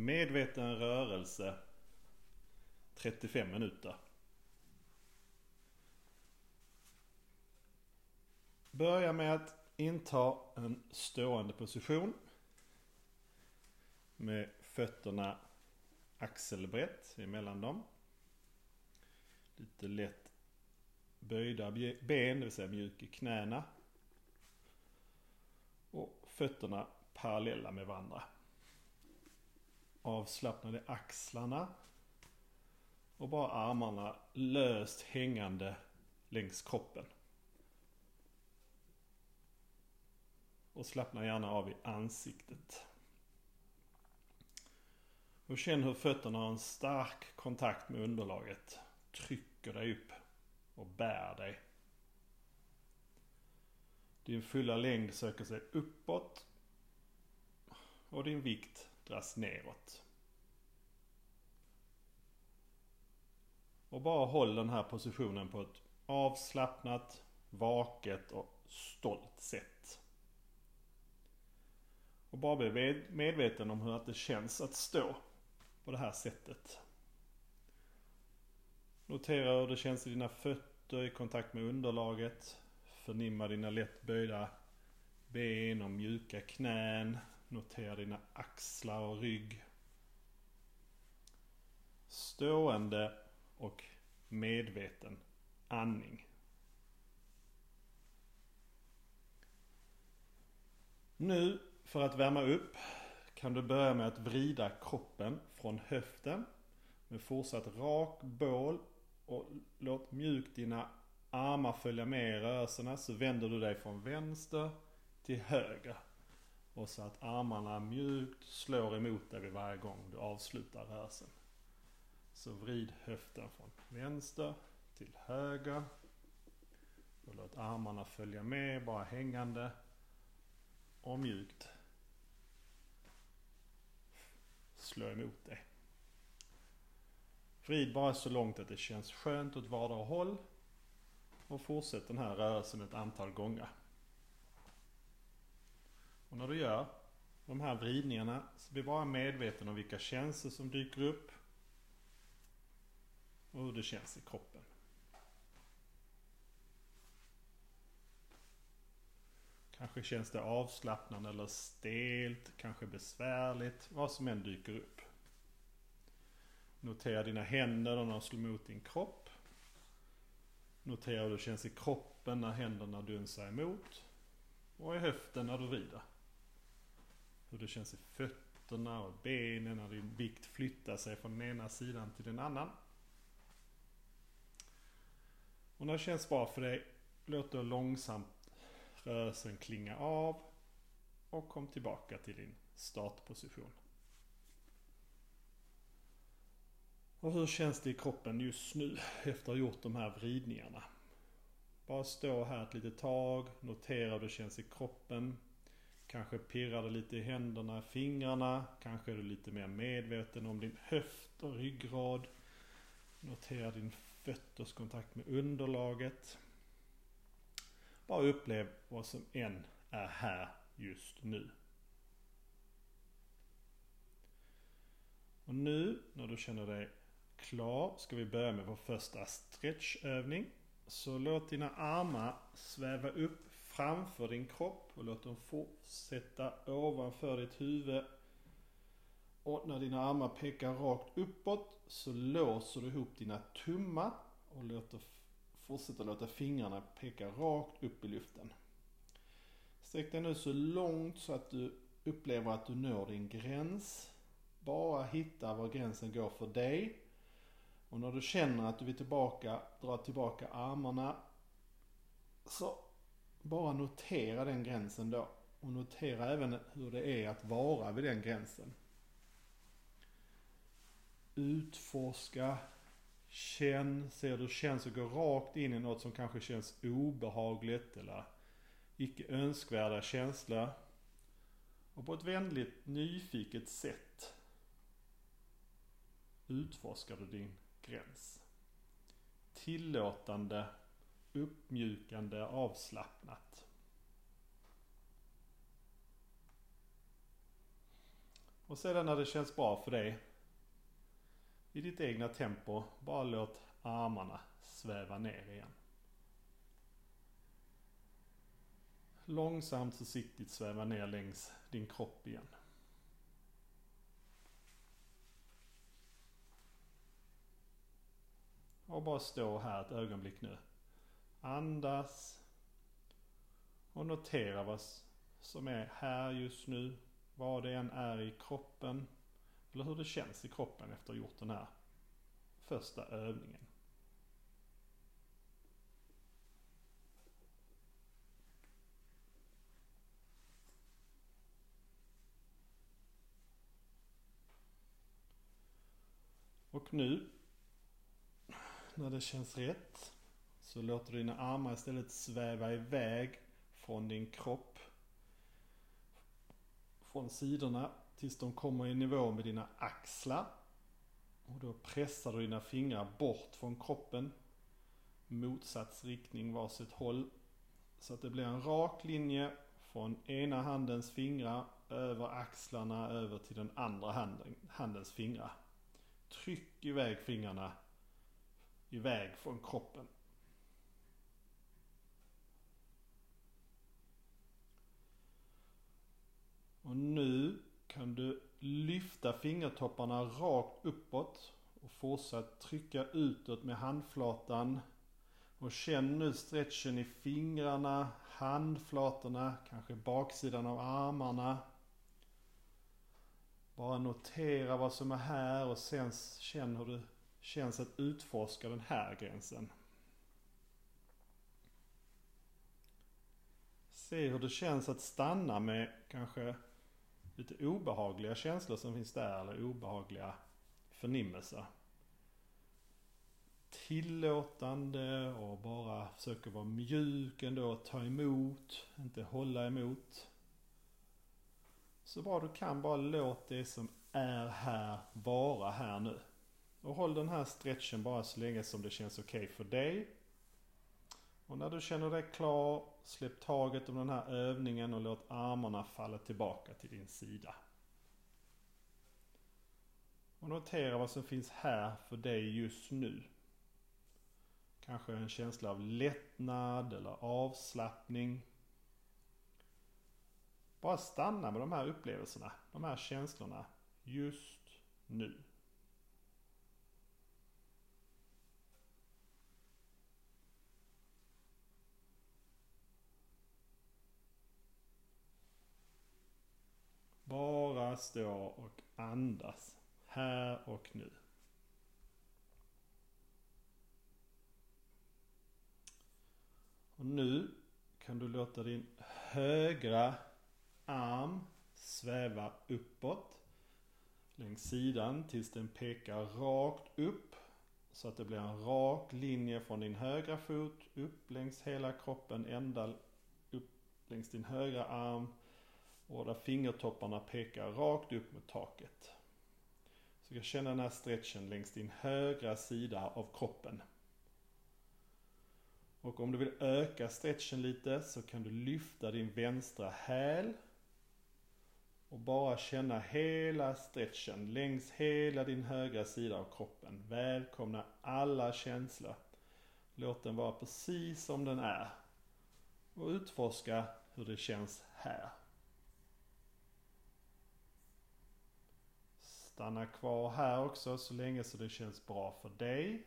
medveten rörelse 35 minuter. Börja med att inta en stående position med fötterna axelbrett emellan dem. Lite lätt böjda ben, det vill säga mjuk i knäna. Och fötterna parallella med varandra. Avslappnade axlarna. Och bara armarna löst hängande längs kroppen. Och slappna gärna av i ansiktet. Och känn hur fötterna har en stark kontakt med underlaget. Trycker dig upp och bär dig. Din fulla längd söker sig uppåt och din vikt dras neråt. Och bara håll den här positionen på ett avslappnat, vaket och stolt sätt. Och bara bli medveten om hur det känns att stå på det här sättet. Notera hur det känns i dina fötter i kontakt med underlaget. Förnimma dina lätt böjda ben och mjuka knän. Notera dina axlar och rygg. Stående och medveten andning. Nu för att värma upp kan du börja med att vrida kroppen från höften med fortsatt rak bål och låt mjukt dina armar följa med i rörelserna så vänder du dig från vänster till höger. Och så att armarna mjukt slår emot dig vid varje gång du avslutar rörelsen. Så vrid höften från vänster till höger. Och låt armarna följa med, bara hängande. Och mjukt slå emot dig. Vrid bara så långt att det känns skönt åt vardera håll. Och fortsätt den här rörelsen ett antal gånger. Och när du gör de här vridningarna så bli bara medveten om vilka känslor som dyker upp. Och hur det känns i kroppen. Kanske känns det avslappnande eller stelt, kanske besvärligt, vad som än dyker upp. Notera dina händer när de slår mot din kropp. Notera hur det känns i kroppen när händerna dunsar emot. Och i höften när du vrider. Hur det känns i fötterna och benen när din vikt flyttar sig från den ena sidan till den annan. Och när det känns bra för dig, låt då långsamt rörelsen klinga av och kom tillbaka till din startposition. Och hur känns det i kroppen just nu efter att ha gjort de här vridningarna? Bara stå här ett litet tag, notera hur det känns i kroppen. Kanske pirrar det lite i händerna, fingrarna. Kanske är du lite mer medveten om din höft och ryggrad. Notera din fötters kontakt med underlaget. Bara upplev vad som än är här just nu. Och nu när du känner dig klar ska vi börja med vår första stretchövning. Så låt dina armar sväva upp framför din kropp och låt dem fortsätta ovanför ditt huvud. Och när dina armar pekar rakt uppåt så låser du ihop dina tummar och låter fortsätter låta fingrarna peka rakt upp i luften. Sträck dig nu så långt så att du upplever att du når din gräns. Bara hitta var gränsen går för dig. Och när du känner att du vill tillbaka, dra tillbaka armarna. Så bara notera den gränsen då. Och notera även hur det är att vara vid den gränsen. Utforska Känn, ser du känns och går rakt in i något som kanske känns obehagligt eller icke önskvärda känslor. Och på ett vänligt nyfiket sätt utforskar du din gräns. Tillåtande, uppmjukande, avslappnat. Och sedan när det känns bra för dig i ditt egna tempo, bara låt armarna sväva ner igen. Långsamt försiktigt sväva ner längs din kropp igen. Och bara stå här ett ögonblick nu. Andas. Och notera vad som är här just nu. Vad det än är i kroppen. Eller hur det känns i kroppen efter att ha gjort den här första övningen. Och nu när det känns rätt så låter du dina armar istället sväva iväg från din kropp. Från sidorna tills de kommer i nivå med dina axlar. Och då pressar du dina fingrar bort från kroppen. Motsatsriktning varsitt håll. Så att det blir en rak linje från ena handens fingrar över axlarna över till den andra handen, handens fingrar. Tryck iväg fingrarna iväg från kroppen. Och nu kan du lyfta fingertopparna rakt uppåt och fortsätt trycka utåt med handflatan. Och känn nu stretchen i fingrarna, handflatorna, kanske baksidan av armarna. Bara notera vad som är här och sen känn hur det känns att utforska den här gränsen. Se hur det känns att stanna med kanske lite obehagliga känslor som finns där eller obehagliga förnimmelser. Tillåtande och bara försöker vara mjuk ändå, ta emot, inte hålla emot. Så bra du kan, bara låt det som är här vara här nu. Och håll den här stretchen bara så länge som det känns okej okay för dig. Och när du känner dig klar, släpp taget om den här övningen och låt armarna falla tillbaka till din sida. Och notera vad som finns här för dig just nu. Kanske en känsla av lättnad eller avslappning. Bara stanna med de här upplevelserna, de här känslorna just nu. Bara stå och andas. Här och nu. Och nu kan du låta din högra arm sväva uppåt längs sidan tills den pekar rakt upp. Så att det blir en rak linje från din högra fot upp längs hela kroppen ända upp längs din högra arm och där fingertopparna pekar rakt upp mot taket. Så jag känner den här stretchen längs din högra sida av kroppen. Och om du vill öka stretchen lite så kan du lyfta din vänstra häl och bara känna hela stretchen längs hela din högra sida av kroppen. Välkomna alla känslor. Låt den vara precis som den är. Och utforska hur det känns här. Stanna kvar här också så länge så det känns bra för dig.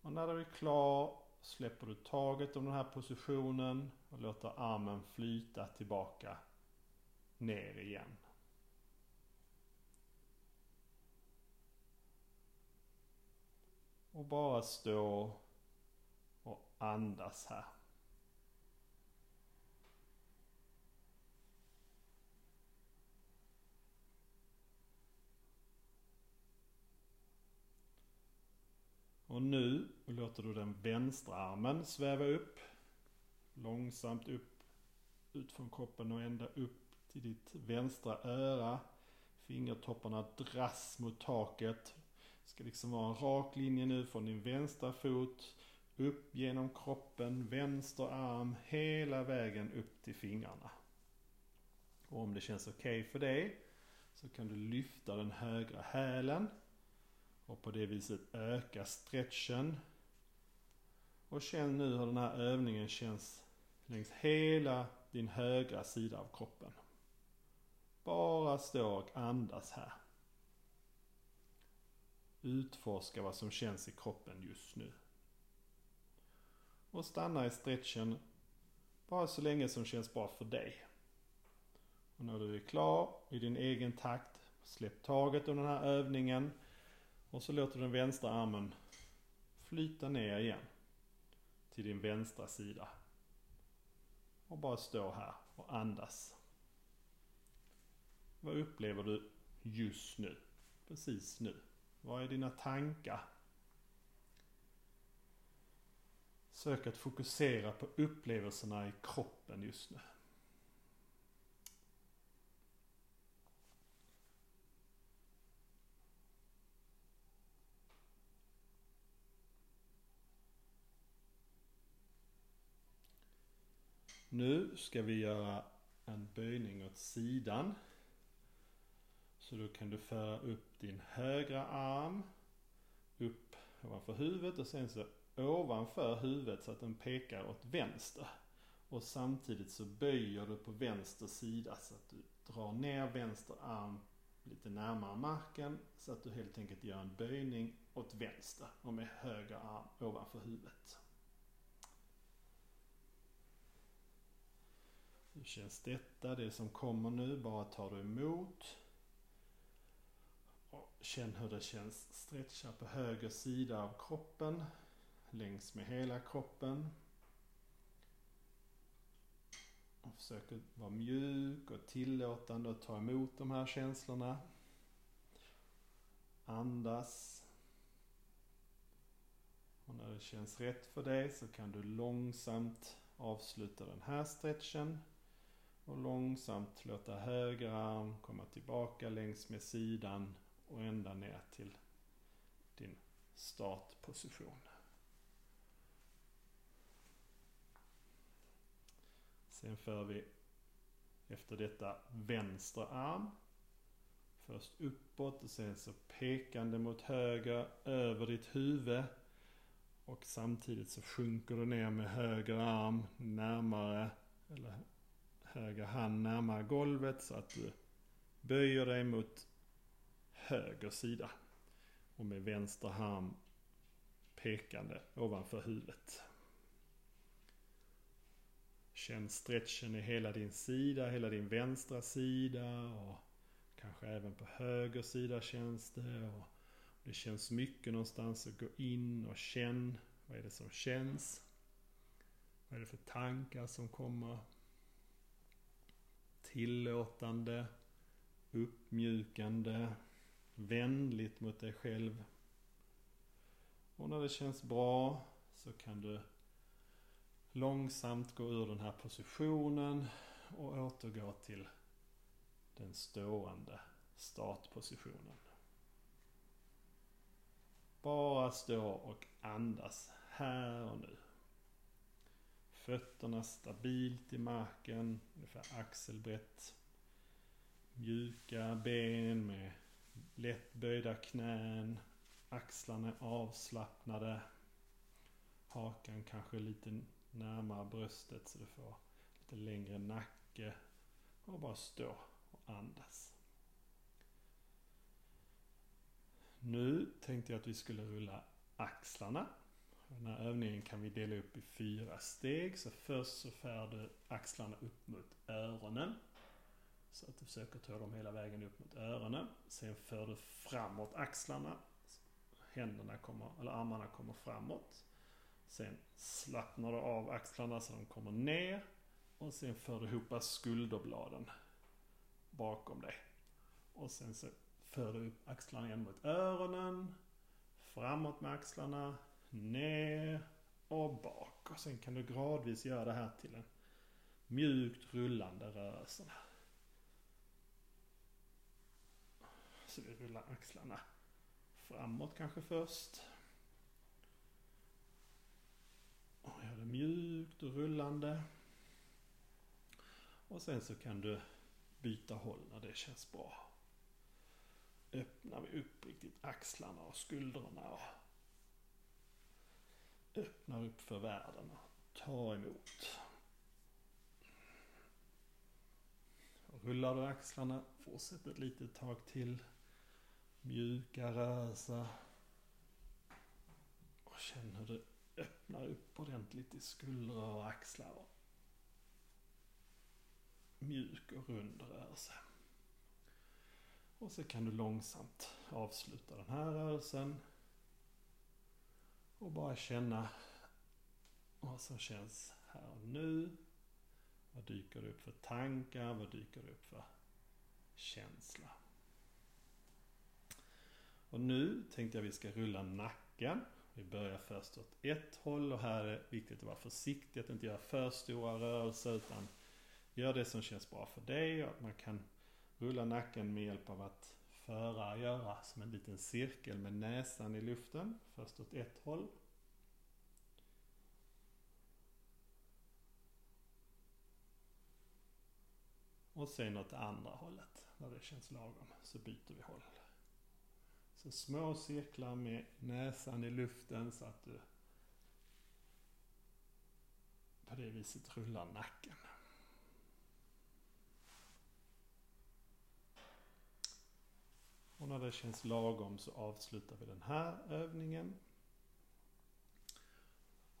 Och när du är klar släpper du taget om den här positionen och låter armen flyta tillbaka ner igen. Och bara stå och andas här. Och nu låter du den vänstra armen sväva upp. Långsamt upp, ut från kroppen och ända upp till ditt vänstra öra. Fingertopparna dras mot taket. Det ska liksom vara en rak linje nu från din vänstra fot upp genom kroppen, vänster arm, hela vägen upp till fingrarna. Och om det känns okej okay för dig så kan du lyfta den högra hälen och på det viset öka stretchen. Och känn nu hur den här övningen känns längs hela din högra sida av kroppen. Bara stå och andas här. Utforska vad som känns i kroppen just nu. Och stanna i stretchen bara så länge som känns bra för dig. Och när du är klar i din egen takt, släpp taget om den här övningen och så låter du den vänstra armen flyta ner igen till din vänstra sida. Och bara stå här och andas. Vad upplever du just nu? Precis nu. Vad är dina tankar? Sök att fokusera på upplevelserna i kroppen just nu. Nu ska vi göra en böjning åt sidan. Så då kan du föra upp din högra arm upp ovanför huvudet och sen så ovanför huvudet så att den pekar åt vänster. Och samtidigt så böjer du på vänster sida så att du drar ner vänster arm lite närmare marken så att du helt enkelt gör en böjning åt vänster och med höger arm ovanför huvudet. Hur känns detta? Det som kommer nu, bara tar du emot. Och känn hur det känns. Stretcha på höger sida av kroppen. Längs med hela kroppen. Och försök vara mjuk och tillåtande och ta emot de här känslorna. Andas. Och när det känns rätt för dig så kan du långsamt avsluta den här stretchen. Och långsamt låta höger arm komma tillbaka längs med sidan och ända ner till din startposition. Sen för vi efter detta vänstra arm. Först uppåt och sen så pekande mot höger över ditt huvud. Och samtidigt så sjunker du ner med höger arm närmare, eller höger hand närmare golvet så att du böjer dig mot höger sida. Och med vänster hand pekande ovanför huvudet. Känn stretchen i hela din sida, hela din vänstra sida och kanske även på höger sida känns det. Och det känns mycket någonstans så gå in och känn. Vad är det som känns? Vad är det för tankar som kommer? Tillåtande, uppmjukande, vänligt mot dig själv. Och när det känns bra så kan du långsamt gå ur den här positionen och återgå till den stående startpositionen. Bara stå och andas här och nu. Fötterna stabilt i marken, ungefär axelbrett. Mjuka ben med lätt böjda knän. Axlarna är avslappnade. Hakan kanske lite närmare bröstet så du får lite längre nacke. Och bara stå och andas. Nu tänkte jag att vi skulle rulla axlarna. Den här övningen kan vi dela upp i fyra steg. Så först så för du axlarna upp mot öronen. Så att du försöker ta dem hela vägen upp mot öronen. Sen för du framåt axlarna. Händerna kommer, eller armarna kommer framåt. Sen slappnar du av axlarna så de kommer ner. Och sen för du ihop skulderbladen bakom dig. Och sen så för du upp axlarna igen mot öronen. Framåt med axlarna. Ner och bak. Och sen kan du gradvis göra det här till en mjukt rullande rörelse. Så vi rullar axlarna framåt kanske först. Och gör det mjukt och rullande. Och sen så kan du byta håll när det känns bra. öppnar vi upp riktigt axlarna och skuldrorna och öppnar upp för världen och tar emot. Rullar du axlarna, fortsätt ett litet tag till. Mjuka rörelser. Och känn hur du öppnar upp ordentligt i skuldror och axlar. Mjuk och rund rörelse. Och så kan du långsamt avsluta den här rörelsen. Och bara känna vad som känns här och nu. Vad dyker det upp för tankar? Vad dyker det upp för känsla? Och nu tänkte jag vi ska rulla nacken. Vi börjar först åt ett håll och här är det viktigt att vara försiktig, att inte göra för stora rörelser utan gör det som känns bra för dig och att man kan rulla nacken med hjälp av att föra göra som en liten cirkel med näsan i luften. Först åt ett håll. Och sen åt andra hållet. När det känns lagom så byter vi håll. Så små cirklar med näsan i luften så att du på det viset rullar nacken. Och när det känns lagom så avslutar vi den här övningen.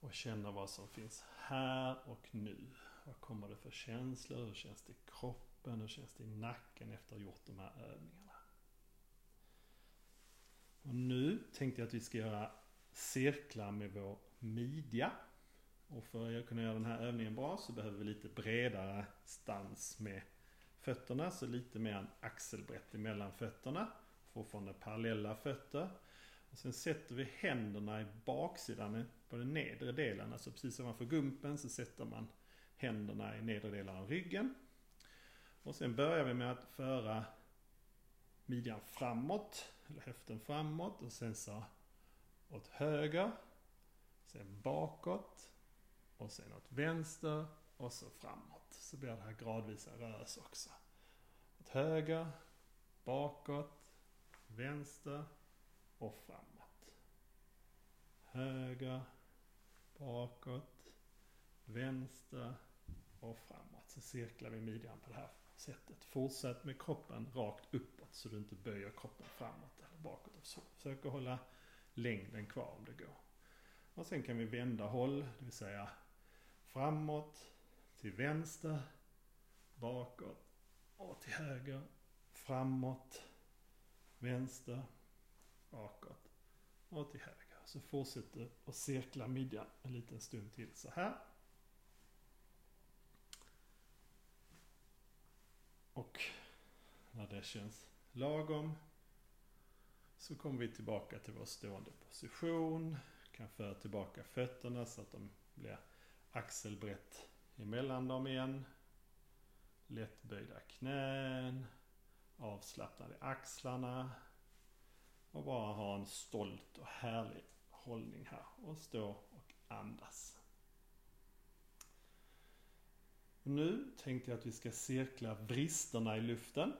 Och känner vad som finns här och nu. Vad kommer det för känslor? Hur känns det i kroppen? Hur känns det i nacken efter att ha gjort de här övningarna? Och nu tänkte jag att vi ska göra cirklar med vår midja. Och för att kunna göra den här övningen bra så behöver vi lite bredare stans med fötterna. Så lite mer en axelbrett emellan fötterna fortfarande parallella fötter. Och sen sätter vi händerna i baksidan på den nedre delen. Alltså precis ovanför gumpen så sätter man händerna i nedre delen av ryggen. Och sen börjar vi med att föra midjan framåt, eller höften framåt och sen så åt höger, sen bakåt och sen åt vänster och så framåt. Så blir det här gradvisa rörelser också. Åt höger, bakåt, vänster och framåt. Höger, bakåt, vänster och framåt. Så cirklar vi midjan på det här sättet. Fortsätt med kroppen rakt uppåt så du inte böjer kroppen framåt eller bakåt. Försök att hålla längden kvar om det går. Och sen kan vi vända håll, det vill säga framåt, till vänster, bakåt och till höger, framåt, vänster, bakåt och till höger. Så fortsätter och cirkla midjan en liten stund till så här. Och när det känns lagom så kommer vi tillbaka till vår stående position. Kan föra tillbaka fötterna så att de blir axelbrett emellan dem igen. Lättböjda knän. Avslappnad i axlarna. Och bara ha en stolt och härlig hållning här. Och stå och andas. Nu tänkte jag att vi ska cirkla vristerna i luften.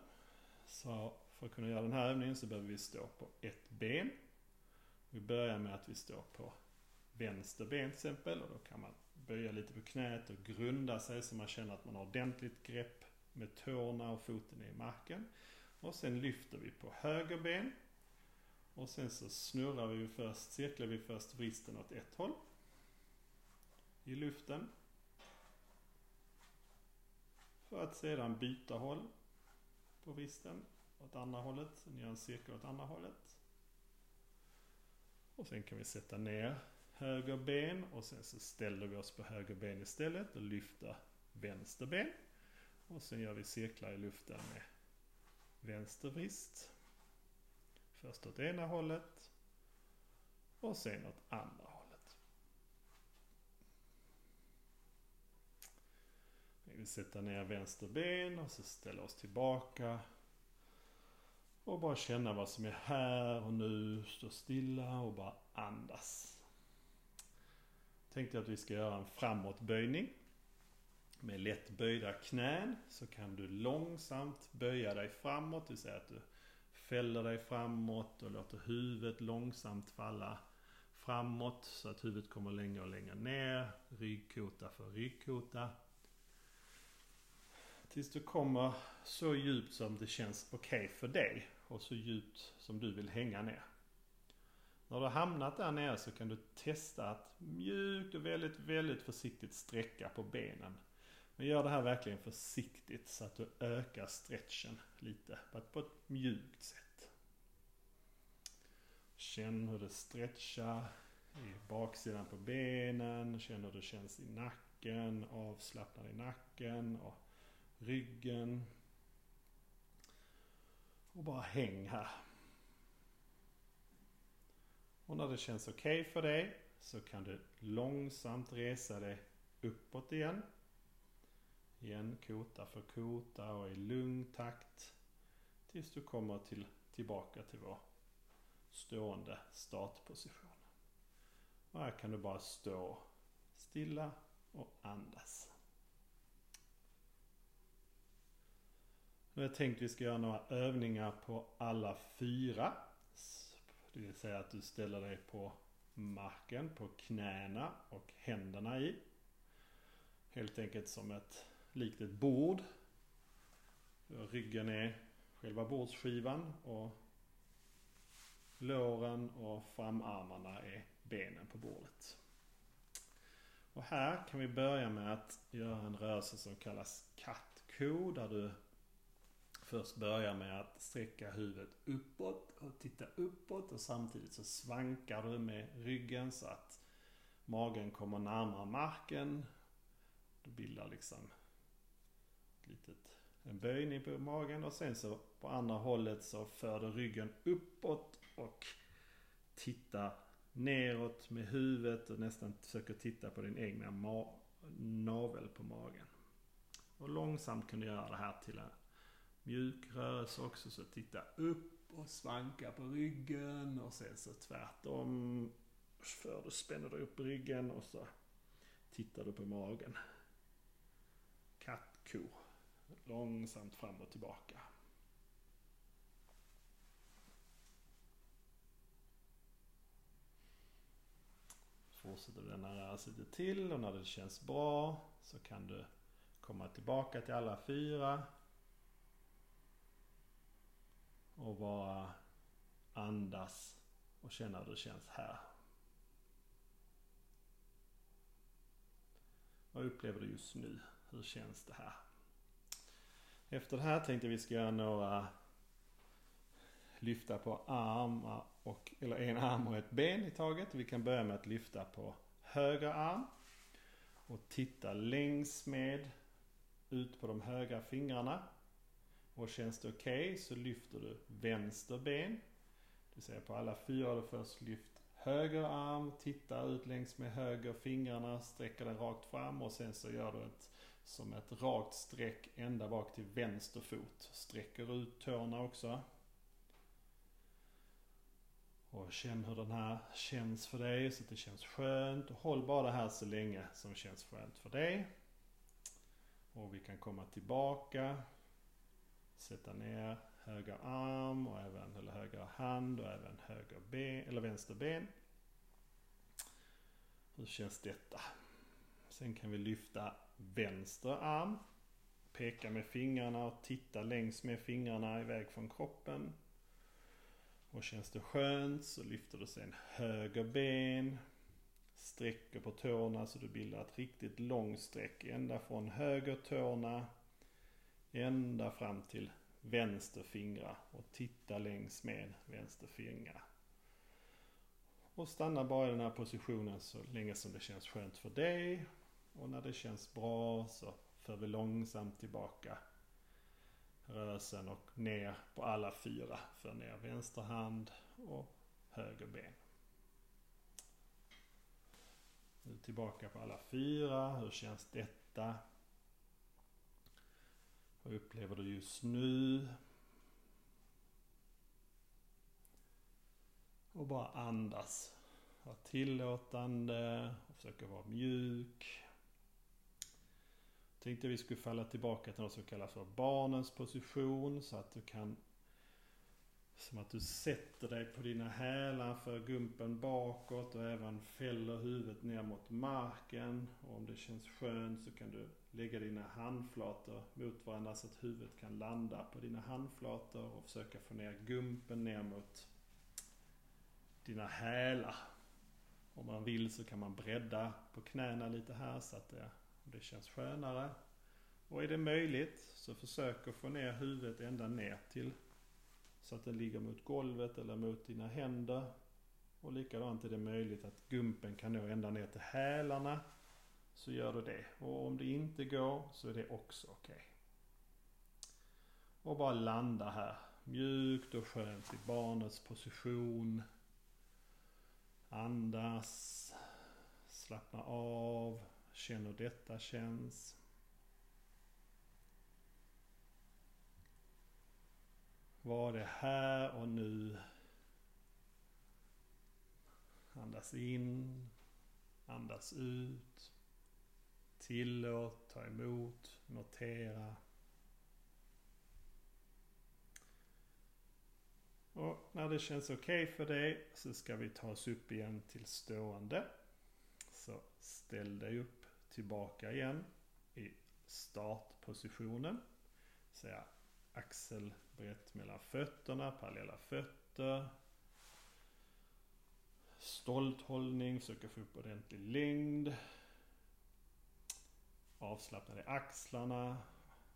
Så för att kunna göra den här övningen så behöver vi stå på ett ben. Vi börjar med att vi står på vänster ben till exempel och då kan man böja lite på knät och grunda sig så man känner att man har ordentligt grepp med tårna och foten i marken. Och sen lyfter vi på höger ben. Och sen så snurrar vi först, cirklar vi först vristen åt ett håll. I luften. För att sedan byta håll på vristen åt andra hållet. Sen gör en cirkel åt andra hållet. Och sen kan vi sätta ner höger ben och sen så ställer vi oss på höger ben istället och lyfter vänster ben. Och sen gör vi cirklar i luften med vänster vrist. Först åt ena hållet och sen åt andra hållet. Vi vill sätta ner vänster ben och så ställa oss tillbaka. Och bara känna vad som är här och nu. Stå stilla och bara andas. Tänkte att vi ska göra en framåtböjning. Med lätt böjda knän så kan du långsamt böja dig framåt, det vill säga att du fäller dig framåt och låter huvudet långsamt falla framåt så att huvudet kommer längre och längre ner. Ryggkota för ryggkota. Tills du kommer så djupt som det känns okej okay för dig och så djupt som du vill hänga ner. När du har hamnat där nere så kan du testa att mjukt och väldigt, väldigt försiktigt sträcka på benen. Men gör det här verkligen försiktigt så att du ökar stretchen lite på ett mjukt sätt. Känn hur det stretchar i baksidan på benen. Känn hur det känns i nacken. Avslappnad i nacken och ryggen. Och bara häng här. Och när det känns okej okay för dig så kan du långsamt resa dig uppåt igen. Igen kota för kota och i lugn takt. Tills du kommer till, tillbaka till vår stående startposition. Och här kan du bara stå stilla och andas. Nu har jag tänkt att vi ska göra några övningar på alla fyra. Det vill säga att du ställer dig på marken, på knäna och händerna i. Helt enkelt som ett, likt ett bord. Ryggen är själva bordsskivan och låren och framarmarna är benen på bordet. Och här kan vi börja med att göra en rörelse som kallas Kattko. där du först börjar med att sträcka huvudet uppåt och titta uppåt och samtidigt så svankar du med ryggen så att magen kommer närmare marken. Du bildar liksom litet, en böjning på magen och sen så på andra hållet så för du ryggen uppåt och titta neråt med huvudet och nästan försöker titta på din egna navel på magen. Och långsamt kan du göra det här till en mjuk rörelse också. Så titta upp och svanka på ryggen och sen så tvärtom. För du spänner du upp ryggen och så tittar du på magen. Katt, ko. Långsamt fram och tillbaka. Fortsätter du denna rörelse lite till och när det känns bra så kan du komma tillbaka till alla fyra och bara andas och känna hur det känns här. Vad upplever du just nu? Hur känns det här? Efter det här tänkte vi ska göra några lyfta på armar och, eller en arm och ett ben i taget. Vi kan börja med att lyfta på höger arm och titta längs med ut på de högra fingrarna och känns det okej okay, så lyfter du vänster ben. Det vill säga på alla fyra har du först lyft höger arm, titta ut längs med höger fingrarna, sträcker den rakt fram och sen så gör du ett som ett rakt streck ända bak till vänster fot. Sträcker ut tårna också. Och känn hur den här känns för dig så att det känns skönt. Håll bara det här så länge som känns skönt för dig. Och vi kan komma tillbaka sätta ner höger arm och även, eller höger hand och även höger ben, eller vänster ben. Hur känns detta? Sen kan vi lyfta vänster arm. Peka med fingrarna och titta längs med fingrarna iväg från kroppen. Och känns det skönt så lyfter du sen höger ben. Sträcker på tårna så du bildar ett riktigt långt streck ända från höger tårna ända fram till vänster fingra och titta längs med vänster fingra. Och stanna bara i den här positionen så länge som det känns skönt för dig. Och när det känns bra så för vi långsamt tillbaka rörelsen och ner på alla fyra. För ner vänster hand och höger ben. Nu tillbaka på alla fyra. Hur känns detta? Vad upplever du just nu? Och bara andas. Var tillåtande och försöka vara mjuk. Tänkte vi skulle falla tillbaka till något som kallas för barnens position så att du kan Som att du sätter dig på dina hälar för gumpen bakåt och även fäller huvudet ner mot marken. Och om det känns skönt så kan du lägga dina handflator mot varandra så att huvudet kan landa på dina handflator och försöka få ner gumpen ner mot dina hälar. Om man vill så kan man bredda på knäna lite här så att det, det känns skönare. Och är det möjligt så försök att få ner huvudet ända ner till så att den ligger mot golvet eller mot dina händer. Och likadant är det möjligt att gumpen kan nå ända ner till hälarna. Så gör du det. Och om det inte går så är det också okej. Okay. Och bara landa här. Mjukt och skönt i barnets position. Andas. Slappna av. Känn hur detta känns. Var det här och nu. Andas in. Andas ut. Tillåt, ta emot, notera. Och när det känns okej okay för dig så ska vi ta oss upp igen till stående. Så ställ dig upp tillbaka igen i startpositionen. Säga axelbrett mellan fötterna, parallella fötter. Stolt hållning, försöka få upp ordentlig längd. Avslappnade axlarna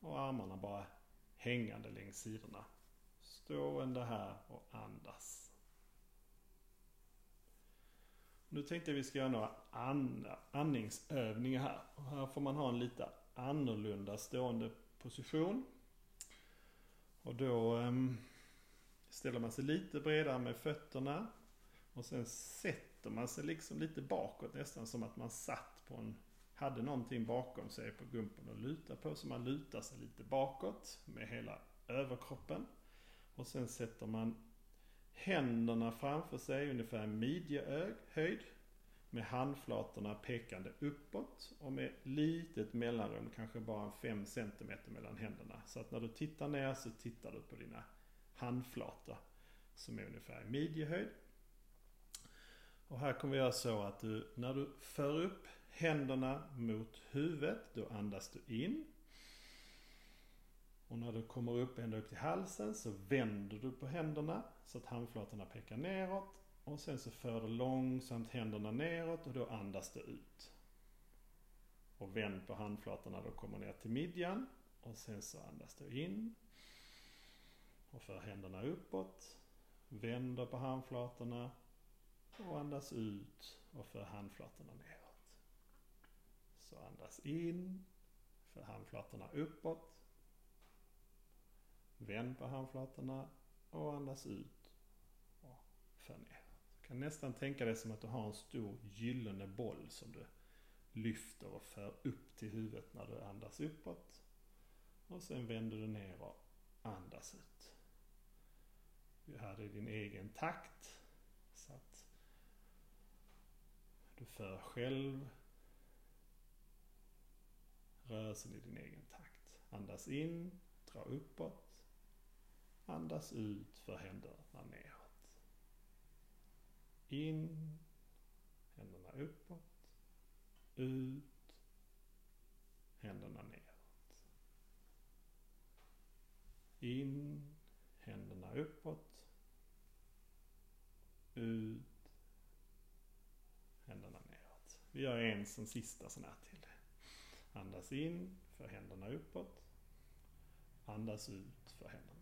och armarna bara hängande längs sidorna. Stående här och andas. Nu tänkte jag vi ska göra några andningsövningar här. Och här får man ha en lite annorlunda stående position. Och då um, ställer man sig lite bredare med fötterna. Och sen sätter man sig liksom lite bakåt nästan som att man satt på en hade någonting bakom sig på gumpen att luta på. Så man lutar sig lite bakåt med hela överkroppen. Och sen sätter man händerna framför sig ungefär midjehöjd. Med handflatorna pekande uppåt och med litet mellanrum, kanske bara 5 cm mellan händerna. Så att när du tittar ner så tittar du på dina handflator som är ungefär i midjehöjd. Och här kommer vi göra så att du, när du för upp händerna mot huvudet, då andas du in. Och när du kommer upp ända upp till halsen så vänder du på händerna så att handflatorna pekar neråt. Och sen så för du långsamt händerna neråt och då andas du ut. Och vänd på handflatorna då kommer ner till midjan. Och sen så andas du in. Och för händerna uppåt. Vänder på handflatorna. Och andas ut och för handflatorna neråt. Så andas in. För handflatorna uppåt. Vänd på handflatorna och andas ut och ner. Du kan nästan tänka dig som att du har en stor gyllene boll som du lyfter och för upp till huvudet när du andas uppåt. Och sen vänder du ner och andas ut. Du här i din egen takt. Så att du för själv rörelsen i din egen takt. Andas in, dra uppåt. Andas ut för händerna ner. In. Händerna uppåt. Ut. Händerna neråt. In. Händerna uppåt. Ut. Händerna neråt. Vi gör en som sista sån här till. Andas in för händerna uppåt. Andas ut för händerna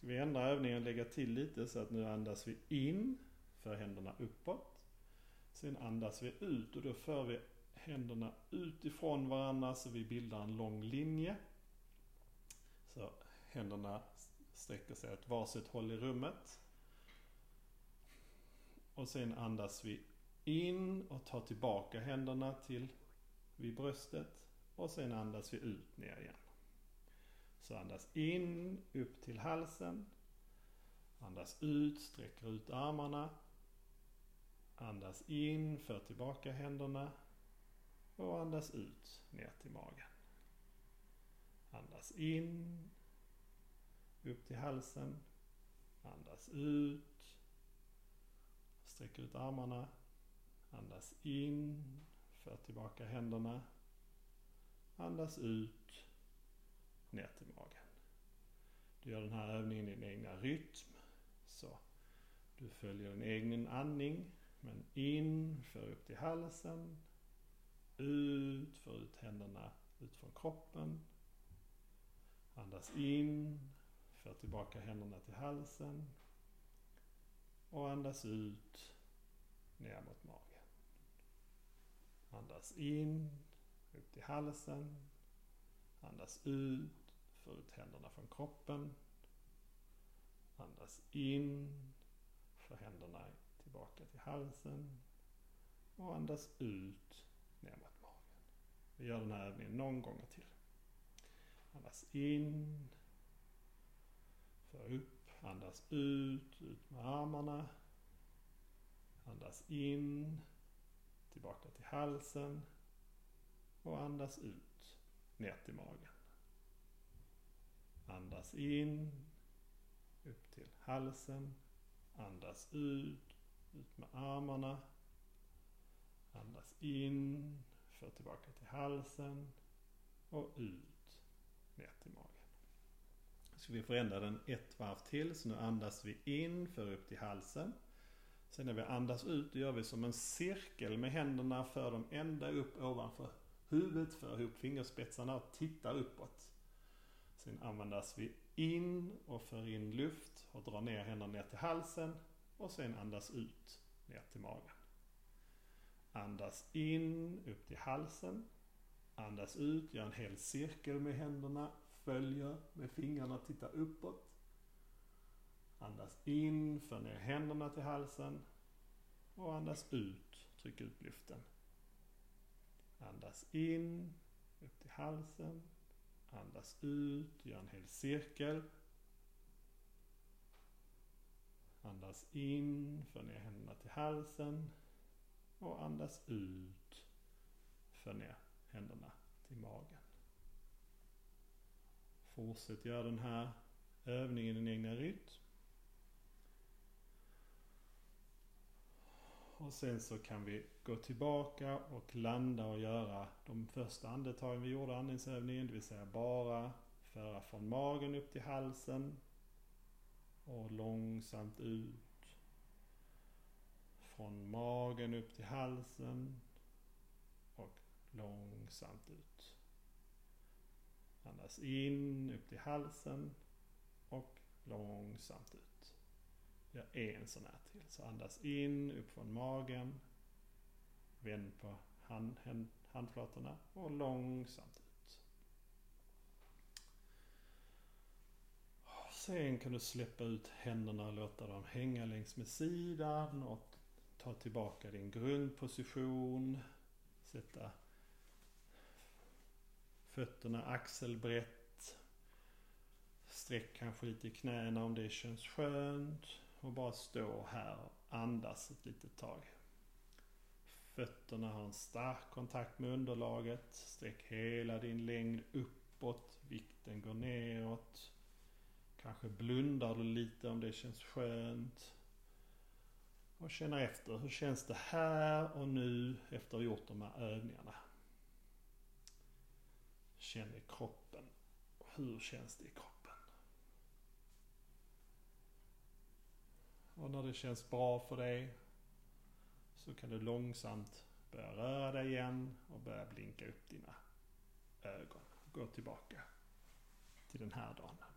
Ska vi ändra övningen och lägga till lite så att nu andas vi in, för händerna uppåt. Sen andas vi ut och då för vi händerna utifrån varandra så vi bildar en lång linje. Så händerna sträcker sig åt varsitt håll i rummet. Och sen andas vi in och tar tillbaka händerna till vid bröstet. Och sen andas vi ut ner igen. Så andas in, upp till halsen. Andas ut, sträcker ut armarna. Andas in, för tillbaka händerna. Och andas ut, ner till magen. Andas in, upp till halsen. Andas ut. Sträck ut armarna. Andas in. För tillbaka händerna. Andas ut. Ner till magen. Du gör den här övningen i din egna rytm. Så du följer din egen andning. Men in, för upp till halsen. Ut, för ut händerna ut från kroppen. Andas in, för tillbaka händerna till halsen. Och andas ut, ner mot magen. Andas in, upp till halsen. Andas ut, för ut händerna från kroppen. Andas in, för händerna tillbaka till halsen. Och andas ut, ner mot magen. Vi gör den här övningen någon gång till. Andas in. För upp. Andas ut. Ut med armarna. Andas in. Tillbaka till halsen. Och andas ut. Ner till magen. Andas in. Upp till halsen. Andas ut. Ut med armarna. Andas in. För tillbaka till halsen. Och ut ner till magen. Så vi förändra den ett varv till. Så nu andas vi in, för upp till halsen. Sen när vi andas ut, då gör vi som en cirkel med händerna, för dem ända upp ovanför huvudet, för ihop fingerspetsarna och tittar uppåt. Sen andas vi in och för in luft och drar ner händerna ner till halsen och sen andas ut ner till magen. Andas in upp till halsen Andas ut, gör en hel cirkel med händerna, följer med fingrarna, tittar uppåt. Andas in, för ner händerna till halsen. Och andas ut, tryck ut luften. Andas in, upp till halsen. Andas ut, gör en hel cirkel. Andas in, för ner händerna till halsen. Och andas ut, för ner händerna till magen. Fortsätt göra den här övningen i din egna rytm. Och sen så kan vi gå tillbaka och landa och göra de första andetagen vi gjorde andningsövningen, det vill säga bara föra från magen upp till halsen och långsamt ut. Från magen upp till halsen Och långsamt ut. Andas in upp till halsen och långsamt ut. Gör en sån här till. Så andas in upp från magen. Vänd på hand, hand, handflatorna och långsamt ut. Sen kan du släppa ut händerna och låta dem hänga längs med sidan och ta tillbaka din grundposition. Sätta Fötterna axelbrett. Sträck kanske lite i knäna om det känns skönt. Och bara stå här och andas ett litet tag. Fötterna har en stark kontakt med underlaget. Sträck hela din längd uppåt. Vikten går neråt. Kanske blundar du lite om det känns skönt. Och känner efter. Hur känns det här och nu efter att ha gjort de här övningarna? Känn i kroppen. Hur känns det i kroppen? Och när det känns bra för dig så kan du långsamt börja röra dig igen och börja blinka upp dina ögon. Gå tillbaka till den här dagen.